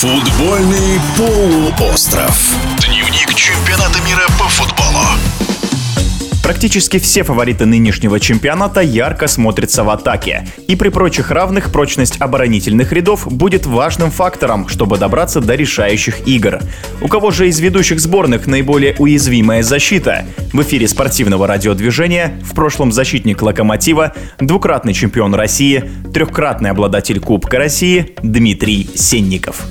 Футбольный полуостров. Практически все фавориты нынешнего чемпионата ярко смотрятся в атаке. И при прочих равных прочность оборонительных рядов будет важным фактором, чтобы добраться до решающих игр. У кого же из ведущих сборных наиболее уязвимая защита? В эфире спортивного радиодвижения в прошлом защитник «Локомотива», двукратный чемпион России, трехкратный обладатель Кубка России Дмитрий Сенников.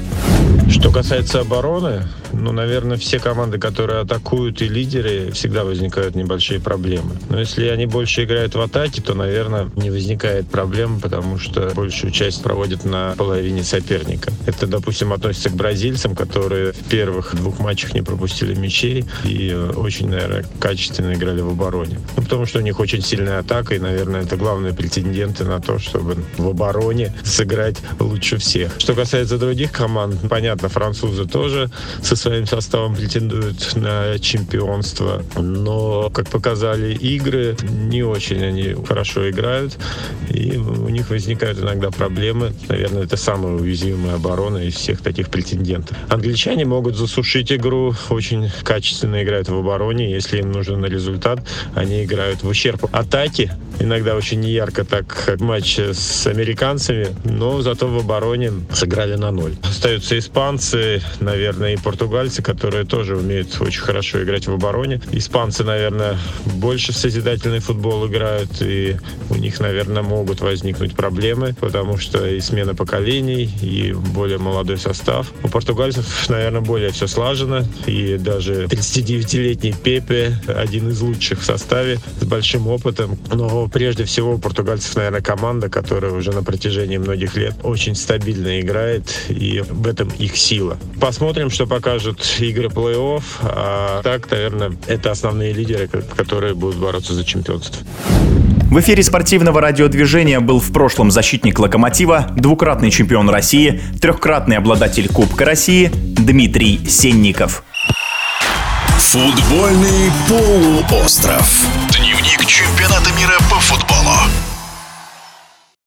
Что касается обороны, ну, наверное, все команды, которые атакуют и лидеры, всегда возникают небольшие проблемы. Но если они больше играют в атаке, то, наверное, не возникает проблем, потому что большую часть проводят на половине соперника. Это, допустим, относится к бразильцам, которые в первых двух матчах не пропустили мячей и очень, наверное, качественно играли в обороне. Ну, потому что у них очень сильная атака, и, наверное, это главные претенденты на то, чтобы в обороне сыграть лучше всех. Что касается других команд, понятно, французы тоже со своим составом претендуют на чемпионство. Но, как показали игры, не очень они хорошо играют. И у них возникают иногда проблемы. Наверное, это самая уязвимая оборона из всех таких претендентов. Англичане могут засушить игру, очень качественно играют в обороне. Если им нужен результат, они играют в ущерб атаки. Иногда очень неярко так матч с американцами, но зато в обороне сыграли на ноль. Остаются испанцы, наверное, и португальцы которые тоже умеют очень хорошо играть в обороне. Испанцы, наверное, больше в созидательный футбол играют, и у них, наверное, могут возникнуть проблемы, потому что и смена поколений, и более молодой состав. У португальцев, наверное, более все слажено, и даже 39-летний Пепе один из лучших в составе с большим опытом. Но прежде всего у португальцев, наверное, команда, которая уже на протяжении многих лет очень стабильно играет, и в этом их сила. Посмотрим, что покажут игры плей-офф. А так, наверное, это основные лидеры, которые будут бороться за чемпионство. В эфире спортивного радиодвижения был в прошлом защитник «Локомотива», двукратный чемпион России, трехкратный обладатель Кубка России Дмитрий Сенников. Футбольный полуостров. Дневник чемпионата мира по футболу.